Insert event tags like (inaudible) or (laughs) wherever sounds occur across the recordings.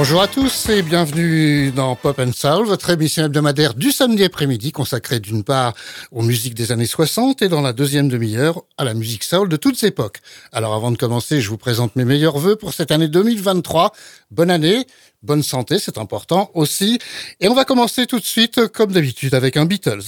Bonjour à tous et bienvenue dans Pop and Soul, votre émission hebdomadaire du samedi après-midi consacrée d'une part aux musiques des années 60 et dans la deuxième demi-heure à la musique soul de toutes époques. Alors avant de commencer, je vous présente mes meilleurs voeux pour cette année 2023. Bonne année, bonne santé, c'est important aussi. Et on va commencer tout de suite comme d'habitude avec un Beatles.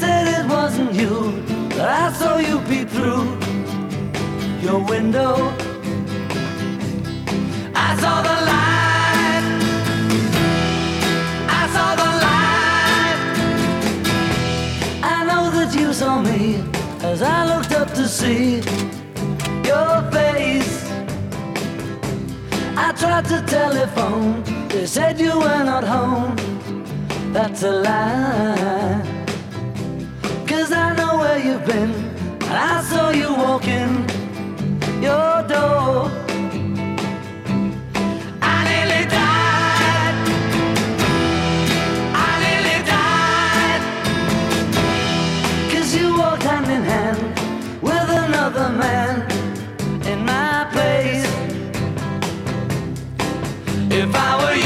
Said it wasn't you, but I saw you peep through your window. I saw the light. I saw the light. I know that you saw me as I looked up to see your face. I tried to telephone, they said you were not home. That's a lie. Cause I know where you've been. And I saw you walking your door. I nearly died. I nearly died. Cause you walked hand in hand with another man in my place. If I were you.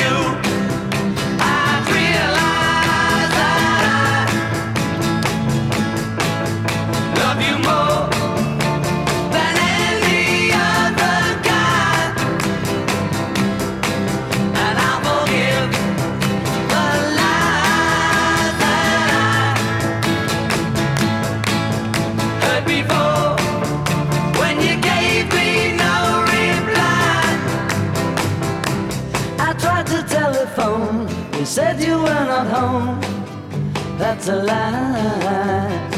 A lie.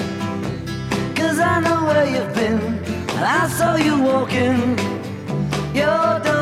Cause I know where you've been. I saw you walking your door.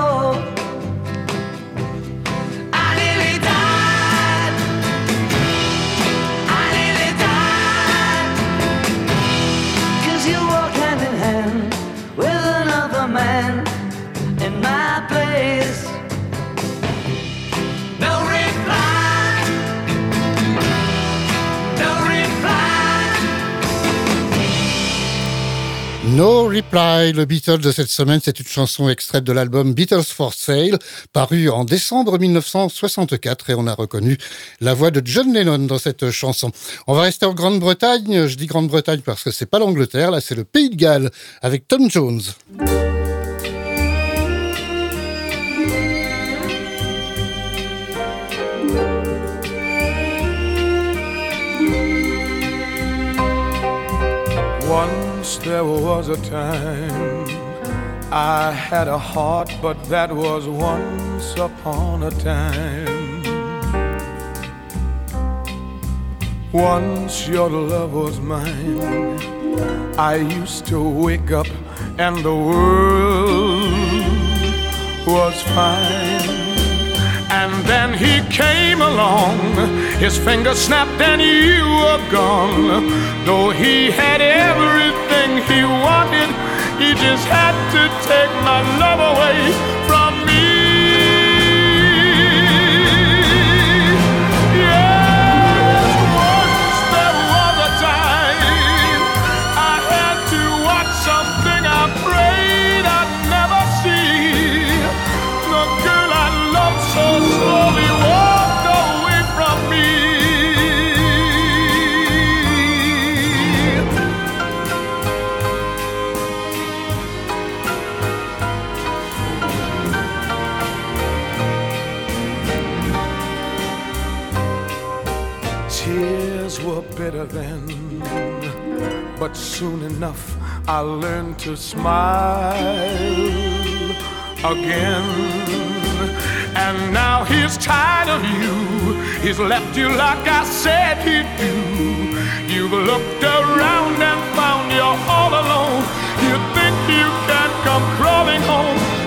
No Reply, le Beatles de cette semaine, c'est une chanson extraite de l'album Beatles for Sale, paru en décembre 1964 et on a reconnu la voix de John Lennon dans cette chanson. On va rester en Grande-Bretagne, je dis Grande-Bretagne parce que c'est pas l'Angleterre, là c'est le Pays de Galles avec Tom Jones. Once there was a time I had a heart, but that was once upon a time. Once your love was mine, I used to wake up and the world was fine. And then he came along, his finger snapped and you were gone. Though he had everything he wanted, he just had to take my love away But soon enough, I learned to smile again. And now he's tired of you. He's left you like I said he'd do. You've looked around and found you're all alone. You think you can come crawling home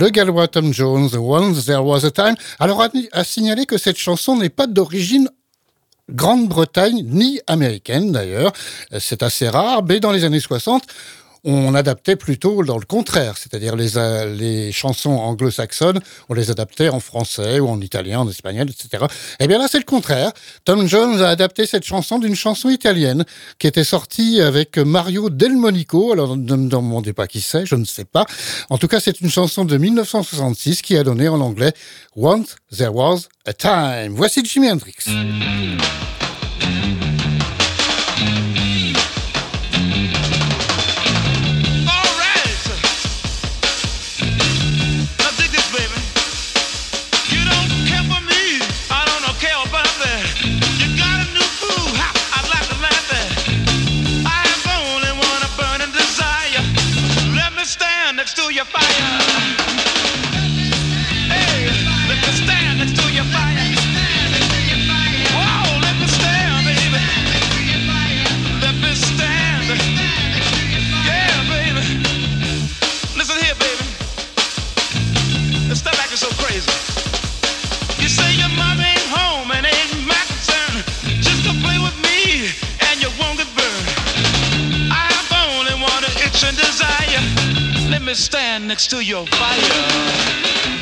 le gallois Tom Jones, Once There Was a Time. Alors, à, signaler que cette chanson n'est pas d'origine Grande-Bretagne ni américaine d'ailleurs. C'est assez rare, mais dans les années 60, on adaptait plutôt dans le contraire, c'est-à-dire les, euh, les chansons anglo-saxonnes, on les adaptait en français ou en italien, en espagnol, etc. Eh bien là, c'est le contraire. Tom Jones a adapté cette chanson d'une chanson italienne qui était sortie avec Mario Delmonico. Alors ne me demandez pas qui c'est, je ne sais pas. En tout cas, c'est une chanson de 1966 qui a donné en anglais Once There Was a Time. Voici Jimi Hendrix. Me stand next to your fire.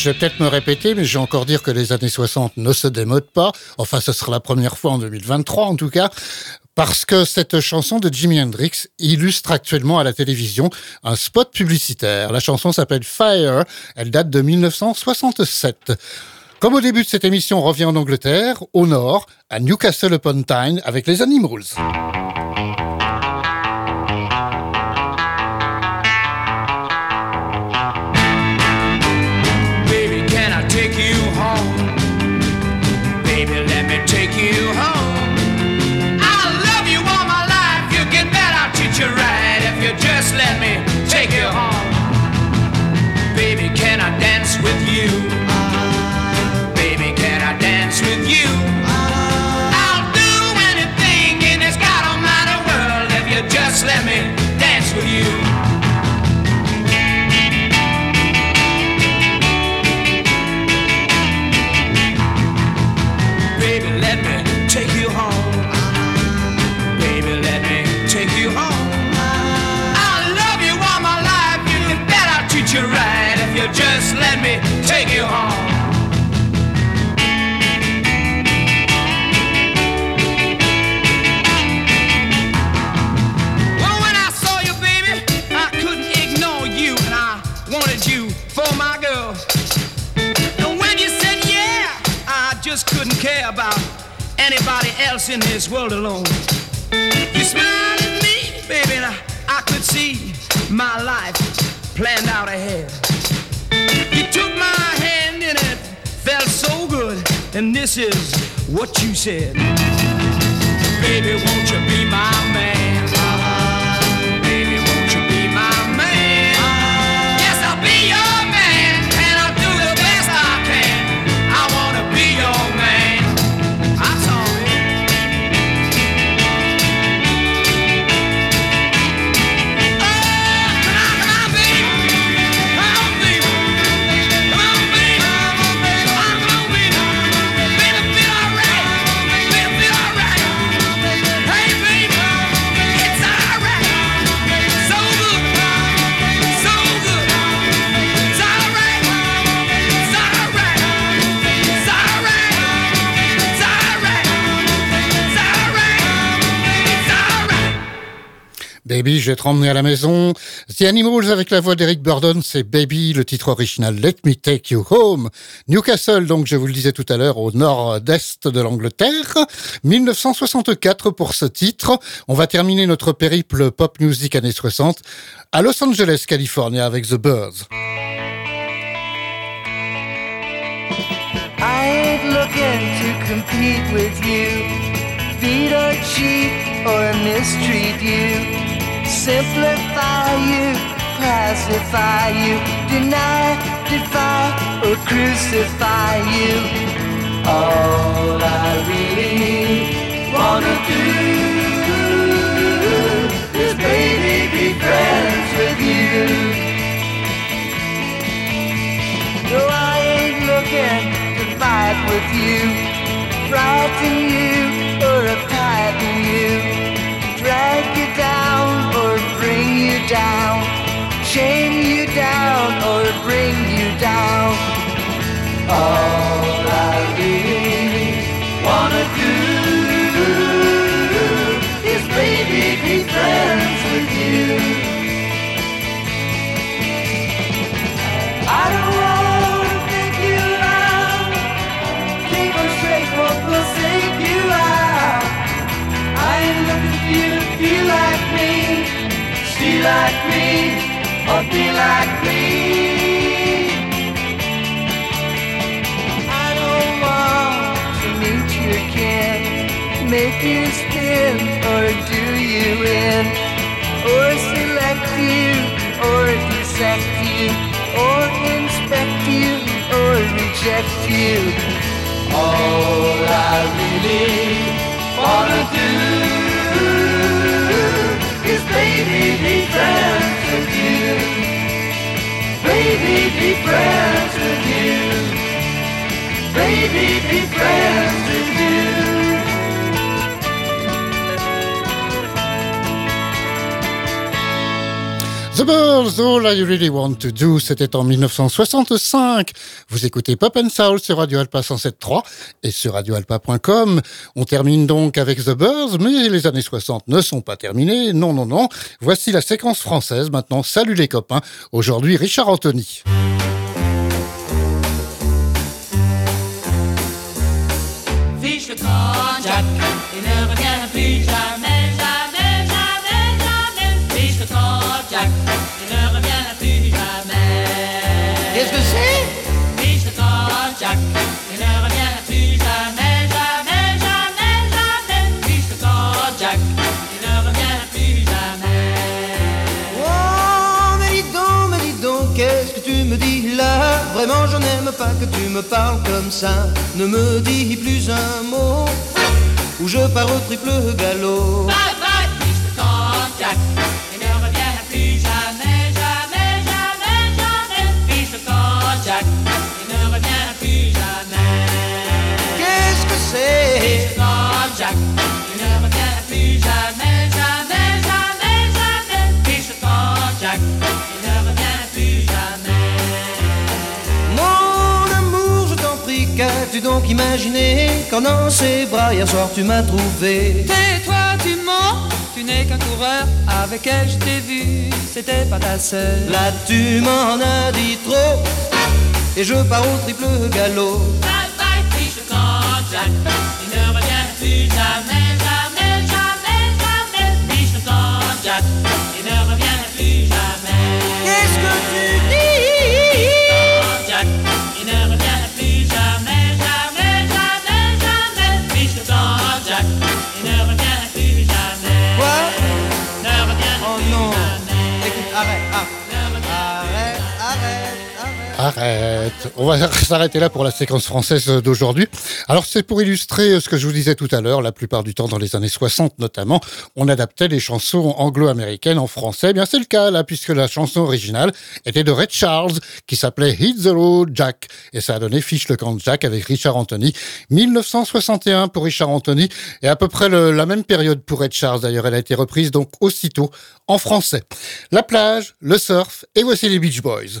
Je vais peut-être me répéter, mais je vais encore dire que les années 60 ne se démodent pas. Enfin, ce sera la première fois en 2023, en tout cas. Parce que cette chanson de Jimi Hendrix illustre actuellement à la télévision un spot publicitaire. La chanson s'appelle Fire. Elle date de 1967. Comme au début de cette émission, on revient en Angleterre, au nord, à Newcastle upon Tyne, avec les Animals. Else in this world alone. You smiled at me, baby, and I, I could see my life planned out ahead. You took my hand and it felt so good, and this is what you said. Baby, won't you be my man? Te ramener à la maison. The Animals avec la voix d'Eric Burdon, c'est Baby, le titre original Let Me Take You Home. Newcastle, donc je vous le disais tout à l'heure, au nord-est de l'Angleterre. 1964 pour ce titre. On va terminer notre périple pop music années 60 à Los Angeles, Californie avec The Birds. Ain't looking to compete with you. Beat or cheat or mistreat you. Simplify you, pacify you, deny, defy, or crucify you. All I really wanna do is baby be friends with you. No, I ain't looking to fight with you, frighten you, or uptighten you down, shame you down or bring you down. All like me, or be like me. I don't want to meet you again, make you spin or do you in, or select you, or dissect you, or inspect you, or reject you. All I really wanna do baby be friends with you. Baby be friends with you. Baby be friends with you. The Birds, All I Really Want to Do, c'était en 1965. Vous écoutez Pop and Soul sur Radio Alpa 107.3 et sur radioalpa.com. On termine donc avec The Birds, mais les années 60 ne sont pas terminées. Non, non, non. Voici la séquence française maintenant. Salut les copains. Aujourd'hui, Richard Anthony. Pas que tu me parles comme ça. Ne me dis plus un mot, ou je pars au triple galop. Bye bye, camp, Jack, il ne revient plus jamais, jamais, jamais, jamais. Camp, Jack, il ne revient plus jamais. Qu'est-ce que c'est? Fiche Jack, donc imaginé Quand dans ses bras hier soir tu m'as trouvé Tais-toi, tu mens, tu n'es qu'un coureur. Avec elle, je t'ai vu, c'était pas ta sœur. Là tu m'en as dit trop, et je pars au triple galop. Arrête. On va (laughs) s'arrêter là pour la séquence française d'aujourd'hui. Alors c'est pour illustrer ce que je vous disais tout à l'heure, la plupart du temps dans les années 60 notamment, on adaptait les chansons anglo-américaines en français. Eh bien c'est le cas là puisque la chanson originale était de Red Charles qui s'appelait Hit the Road Jack et ça a donné Fiche le camp Jack avec Richard Anthony. 1961 pour Richard Anthony et à peu près la même période pour Red Charles d'ailleurs. Elle a été reprise donc aussitôt en français. La plage, le surf et voici les Beach Boys.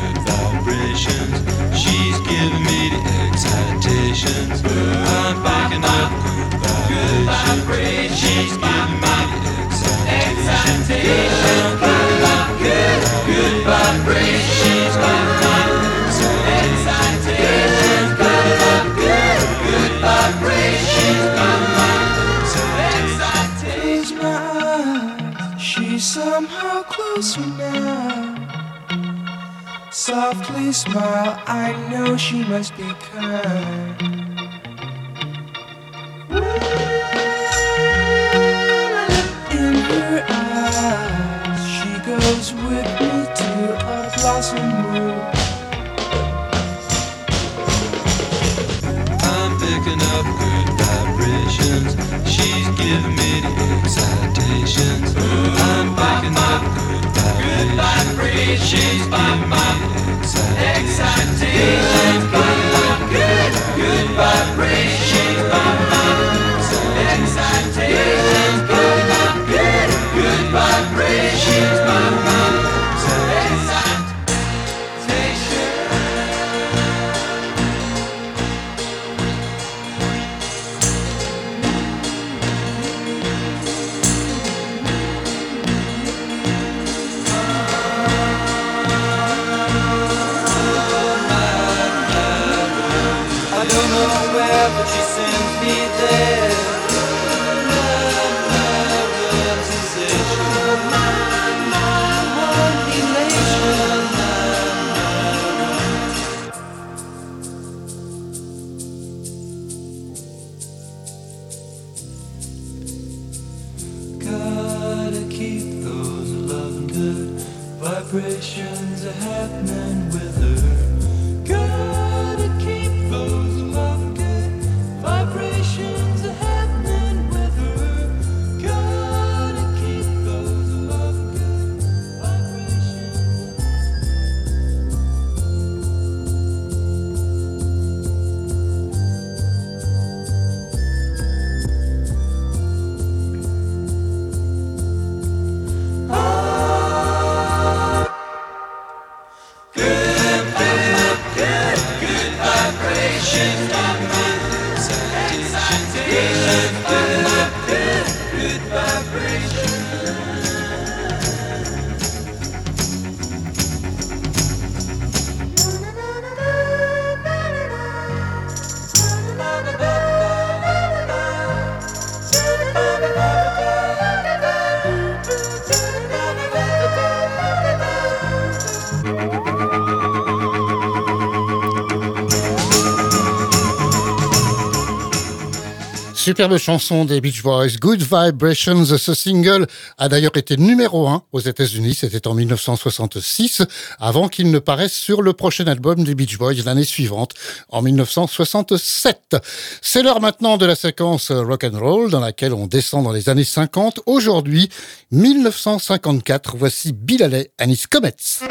vibrations. She's giving me the excitations. I'm picking up good vibrations. She's giving me the excitations. Good, good vibrations. She's giving me the excitations. Good, good vibrations. Close my eyes, she's somehow closer now. Softly smile, I know she must be kind. In her eyes, she goes with me to a blossom room. I'm picking up good vibrations. She's giving me Superbe chanson des Beach Boys, Good Vibrations. Ce single a d'ailleurs été numéro un aux États-Unis. C'était en 1966, avant qu'il ne paraisse sur le prochain album des Beach Boys l'année suivante, en 1967. C'est l'heure maintenant de la séquence rock and roll dans laquelle on descend dans les années 50. Aujourd'hui, 1954. Voici Bill Haley and His Comets.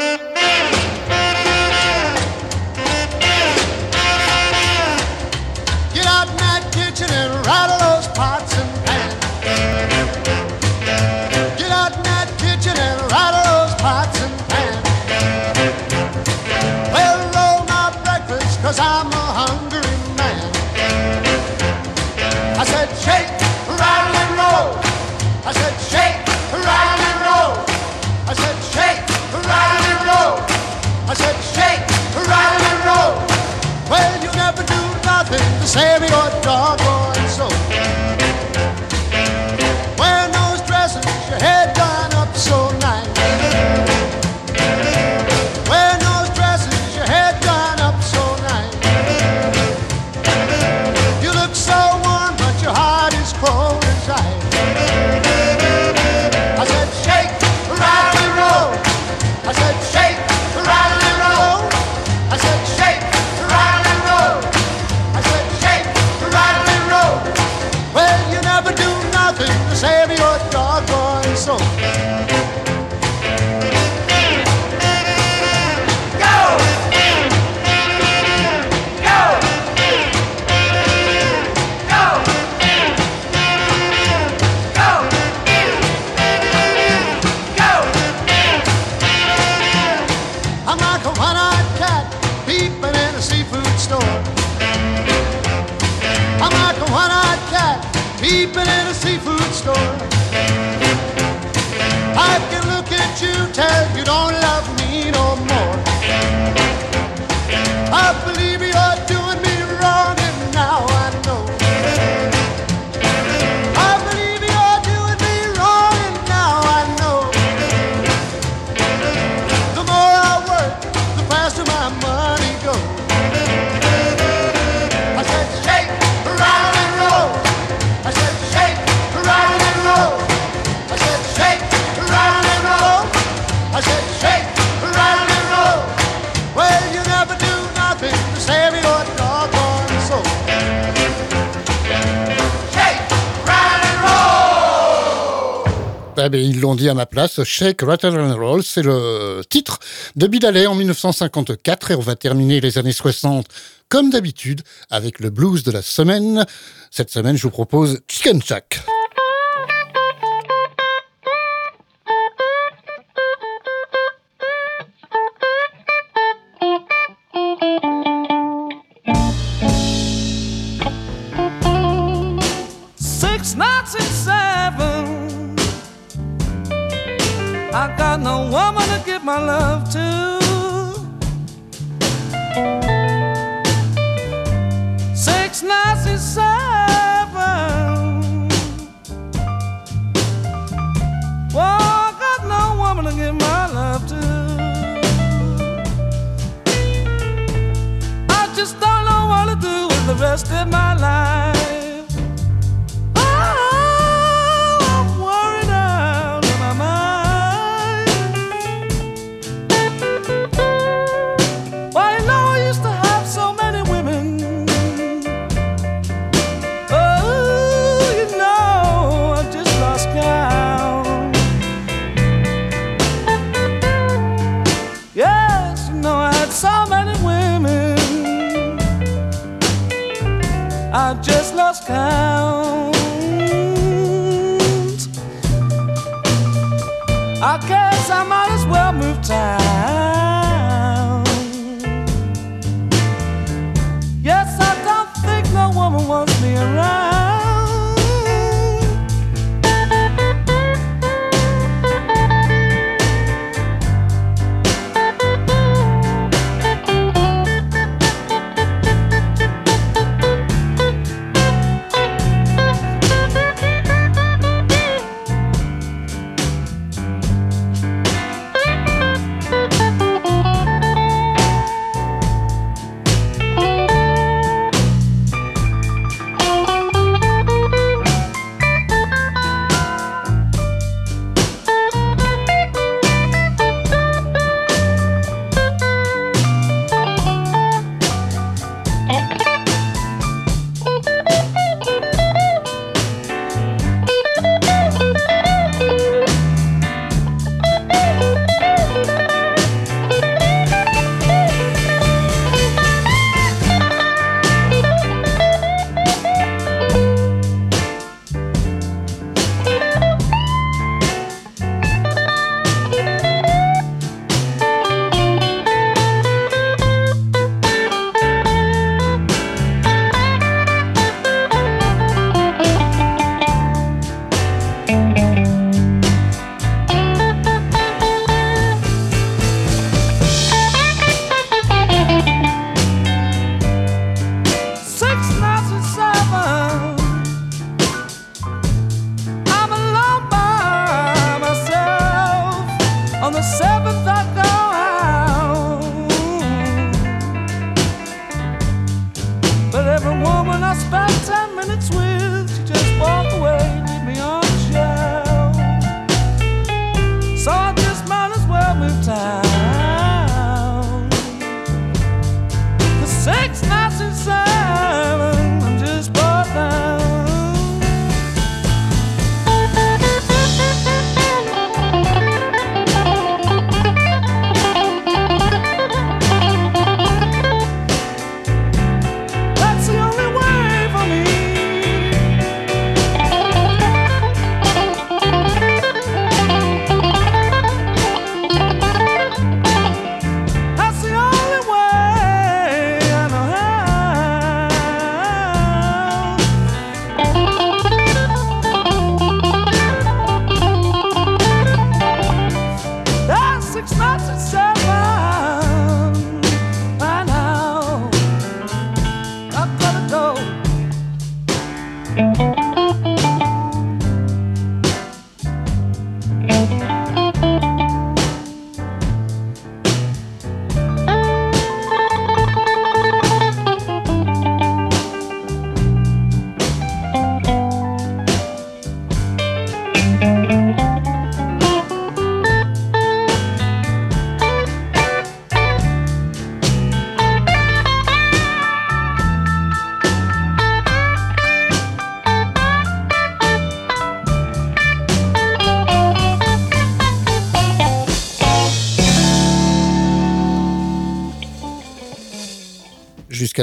Sabe o jogo on dit à ma place, Shake, Rattle and Roll, c'est le titre de Bidalet en 1954 et on va terminer les années 60 comme d'habitude avec le blues de la semaine. Cette semaine, je vous propose Chicken Shack.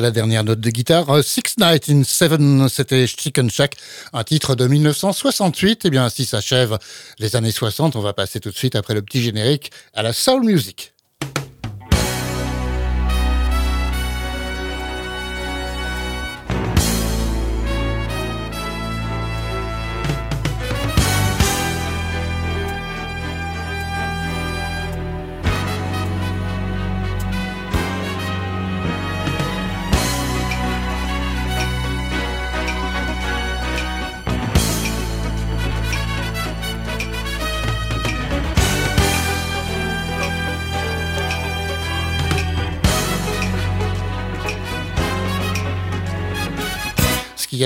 La dernière note de guitare. Euh, Six Nights in Seven, c'était Chicken Shack, un titre de 1968. Et bien, ainsi s'achèvent les années 60. On va passer tout de suite après le petit générique à la soul music.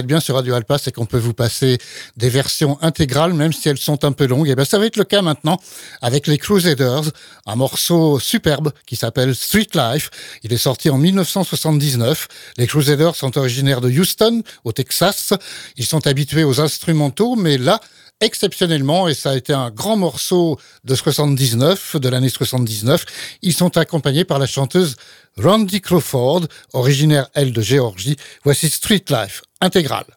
Bien sur Radio Alpa, c'est qu'on peut vous passer des versions intégrales, même si elles sont un peu longues. Et bien, ça va être le cas maintenant avec les Crusaders, un morceau superbe qui s'appelle Street Life. Il est sorti en 1979. Les Crusaders sont originaires de Houston, au Texas. Ils sont habitués aux instrumentaux, mais là, exceptionnellement, et ça a été un grand morceau de 79, de l'année 79, ils sont accompagnés par la chanteuse Randy Crawford, originaire, elle, de Géorgie. Voici Street Life, intégrale.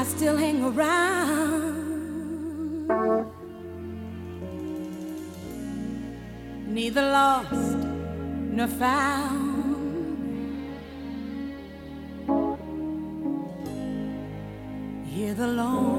I still hang around. Neither lost nor found. Hear the lonely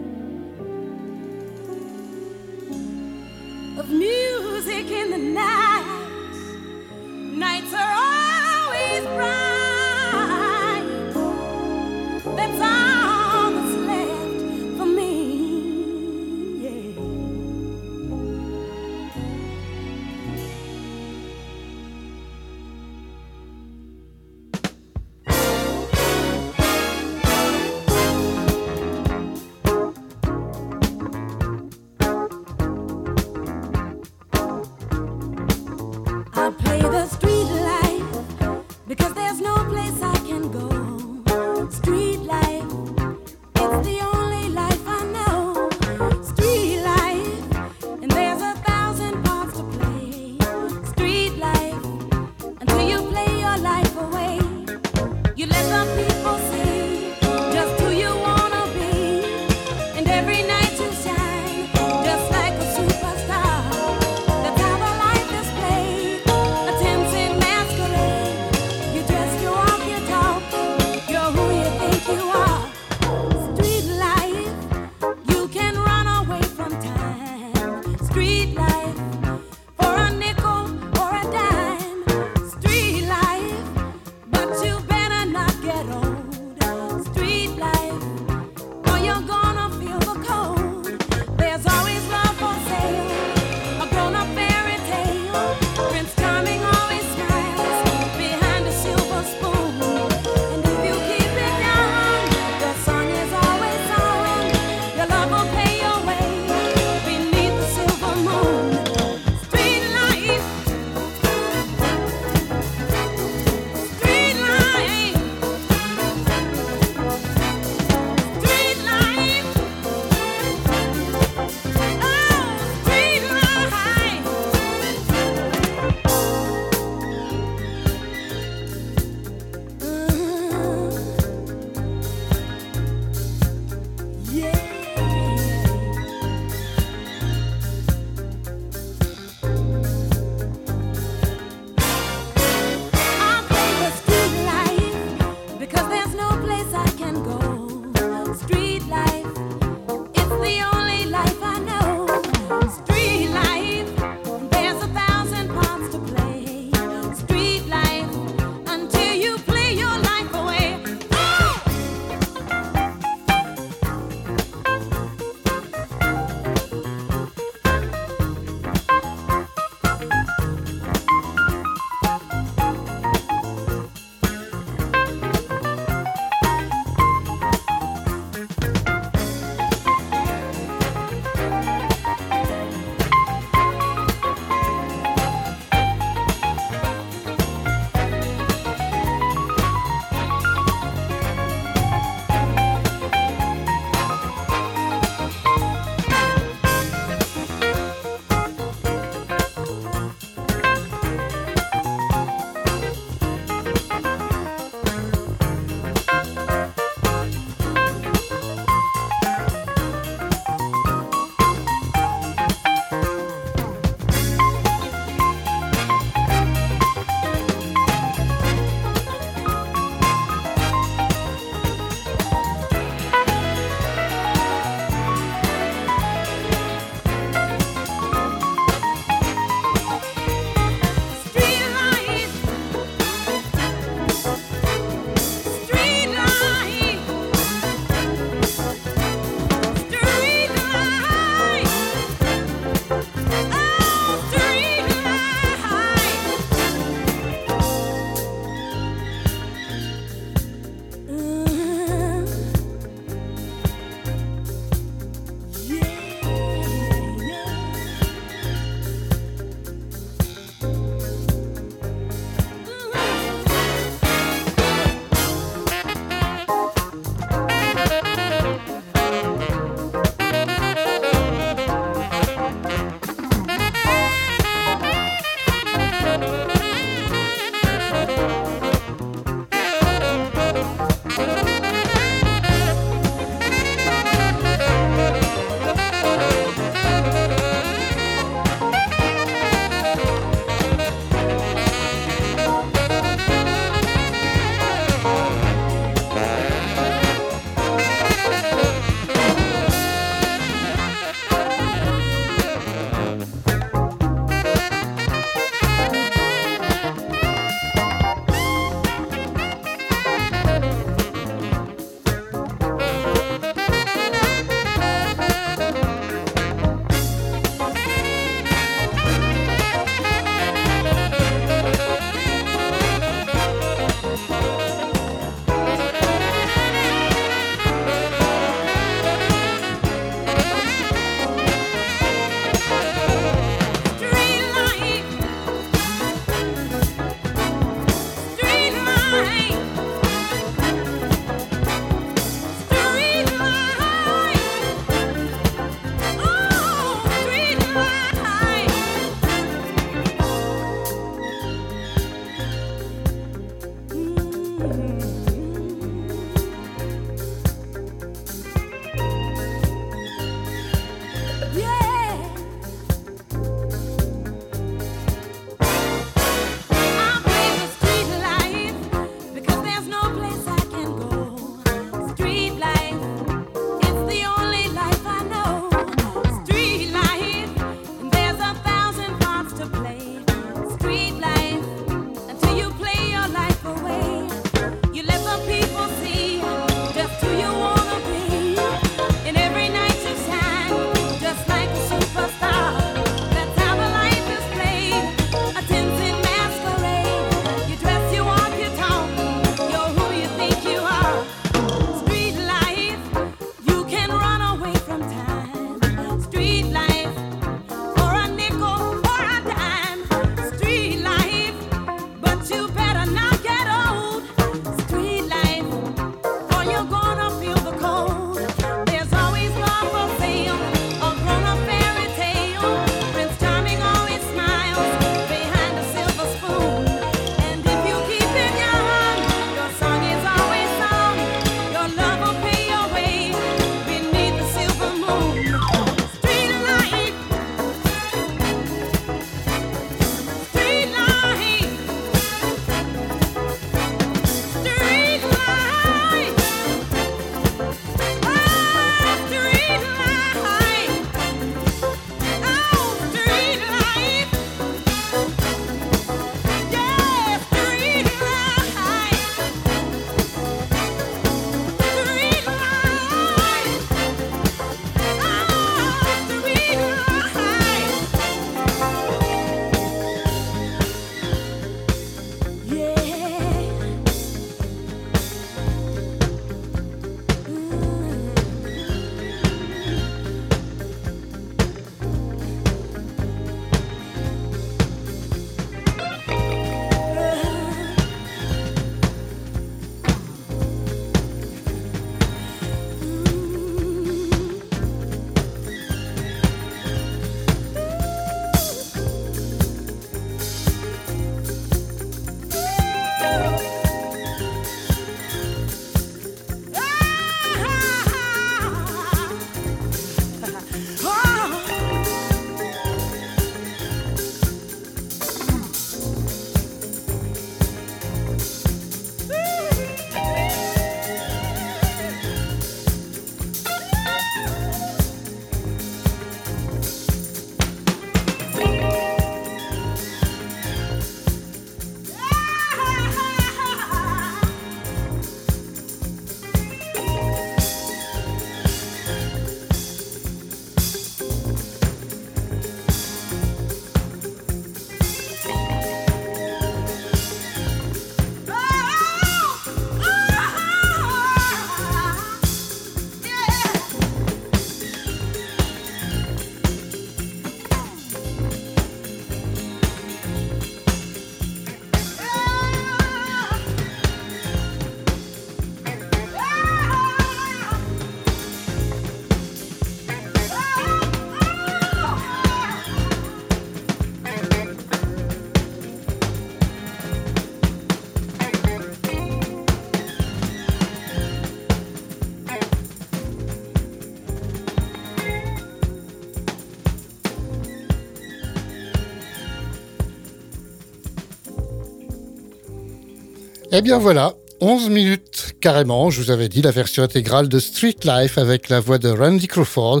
Eh bien voilà, 11 minutes carrément, je vous avais dit la version intégrale de Street Life avec la voix de Randy Crawford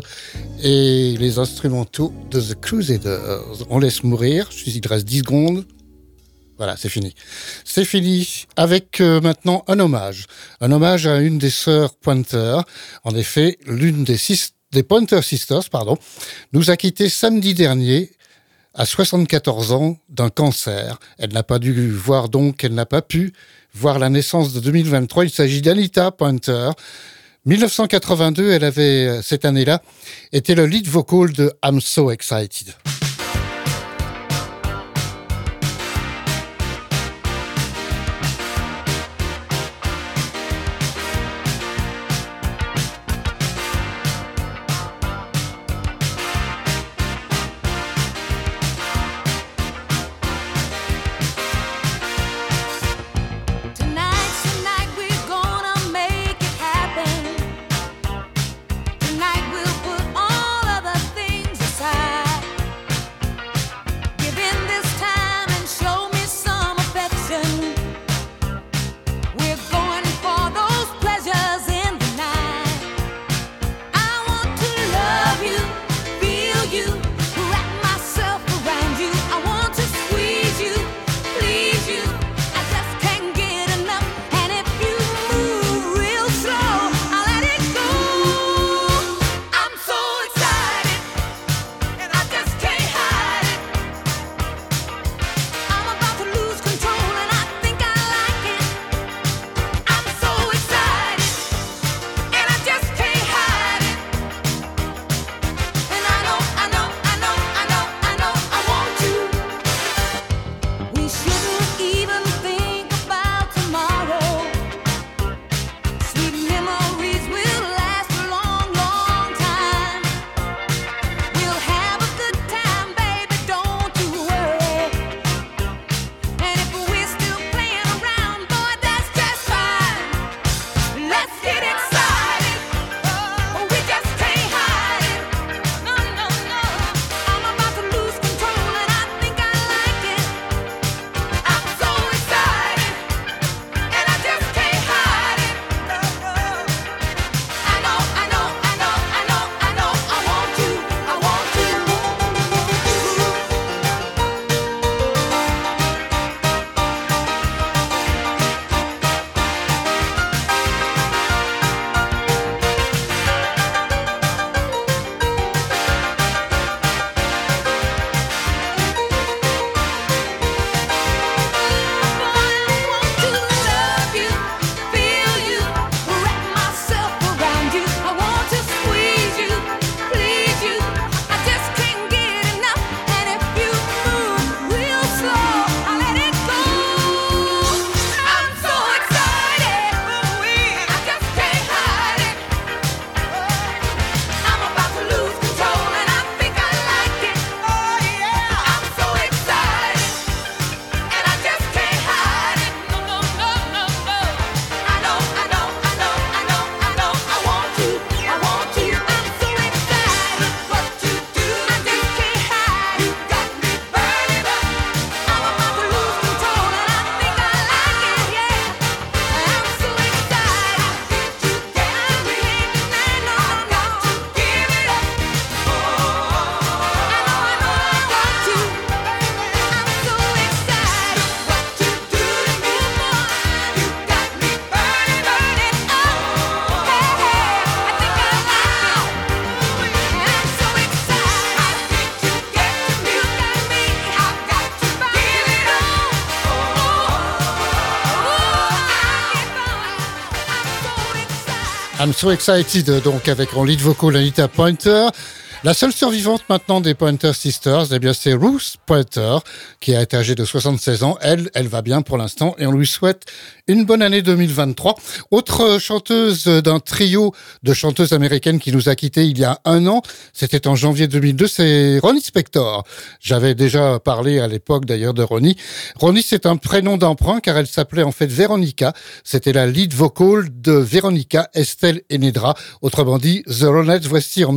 et les instrumentaux de The Crusaders. On laisse mourir, il reste 10 secondes. Voilà, c'est fini. C'est fini avec euh, maintenant un hommage. Un hommage à une des sœurs Pointer. En effet, l'une des, des Pointer Sisters, pardon, nous a quitté samedi dernier à 74 ans d'un cancer. Elle n'a pas dû voir donc, elle n'a pas pu voir la naissance de 2023. Il s'agit d'Anita Pointer. 1982, elle avait, cette année-là, été le lead vocal de I'm So Excited. Excited, donc avec en lead vocal Anita Pointer. La seule survivante maintenant des Pointer Sisters, eh bien, c'est Ruth Pointer, qui a été âgée de 76 ans. Elle, elle va bien pour l'instant et on lui souhaite une bonne année 2023. Autre chanteuse d'un trio de chanteuses américaines qui nous a quittés il y a un an, c'était en janvier 2002, c'est Ronnie Spector. J'avais déjà parlé à l'époque d'ailleurs de Ronnie. Ronnie, c'est un prénom d'emprunt car elle s'appelait en fait Veronica. C'était la lead vocal de Veronica, Estelle et Nedra. Autrement dit, The Ronettes, voici en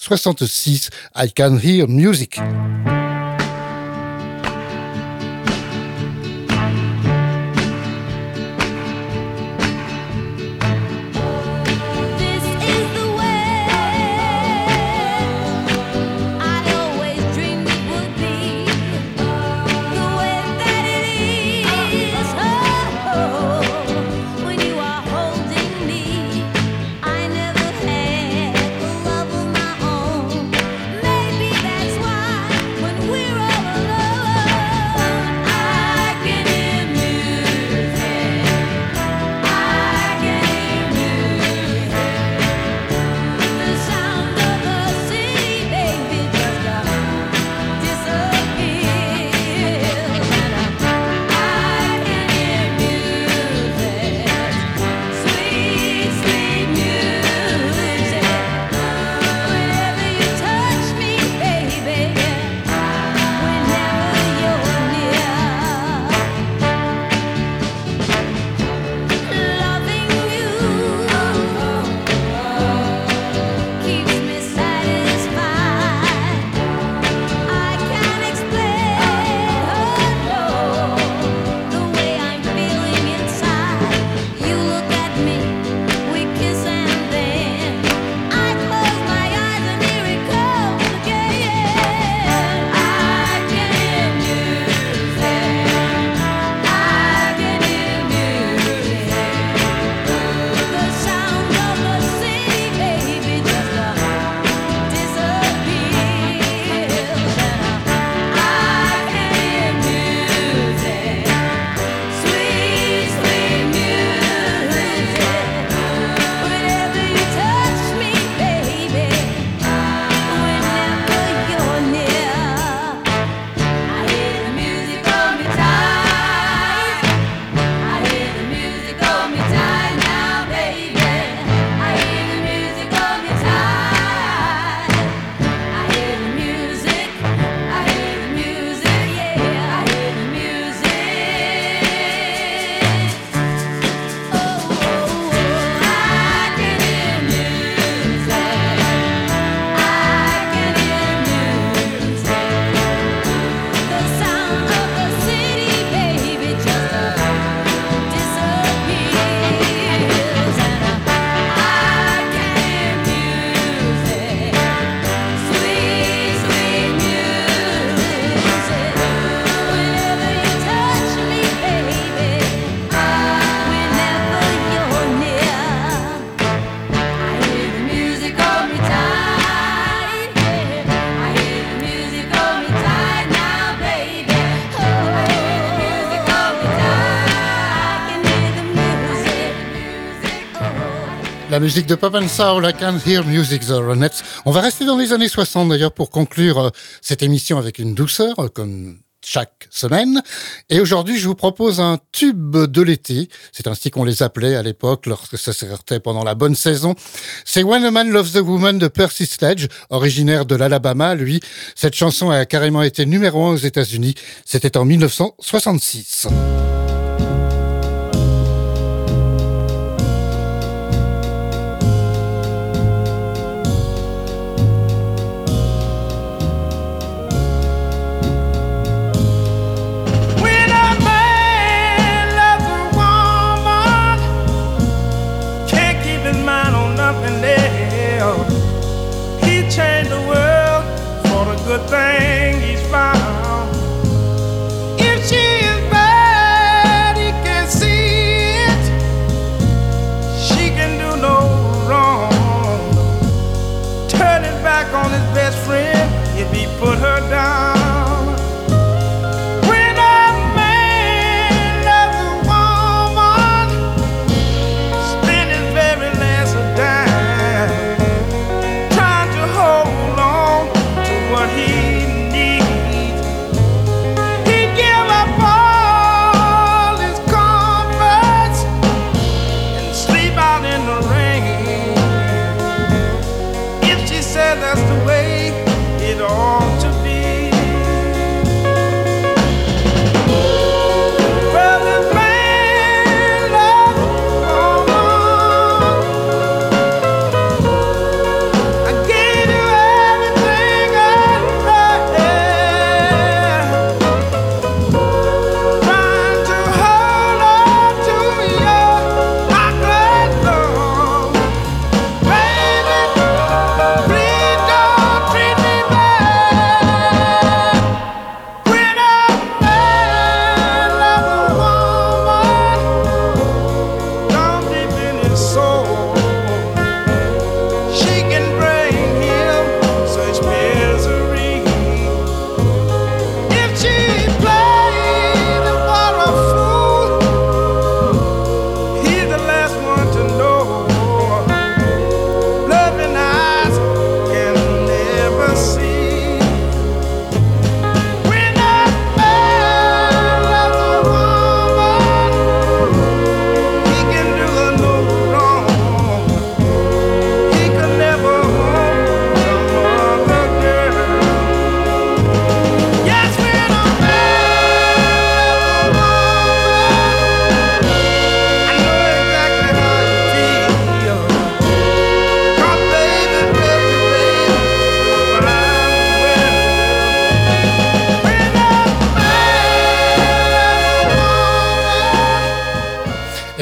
1966, I Can Hear Music. Musique de Pop and Soul, I Can Hear Music, The. On va rester dans les années 60 d'ailleurs pour conclure euh, cette émission avec une douceur, euh, comme chaque semaine. Et aujourd'hui, je vous propose un tube de l'été. C'est ainsi qu'on les appelait à l'époque, lorsque ça sortait pendant la bonne saison. C'est When a Man Loves the Woman de Percy Sledge, originaire de l'Alabama, lui. Cette chanson a carrément été numéro un aux États-Unis. C'était en 1966.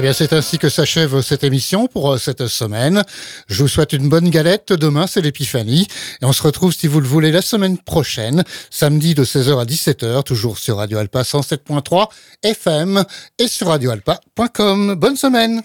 Bien, c'est ainsi que s'achève cette émission pour euh, cette semaine. Je vous souhaite une bonne galette. Demain, c'est l'épiphanie. Et on se retrouve, si vous le voulez, la semaine prochaine, samedi de 16h à 17h, toujours sur Radio Alpa 107.3 FM et sur radioalpa.com. Bonne semaine!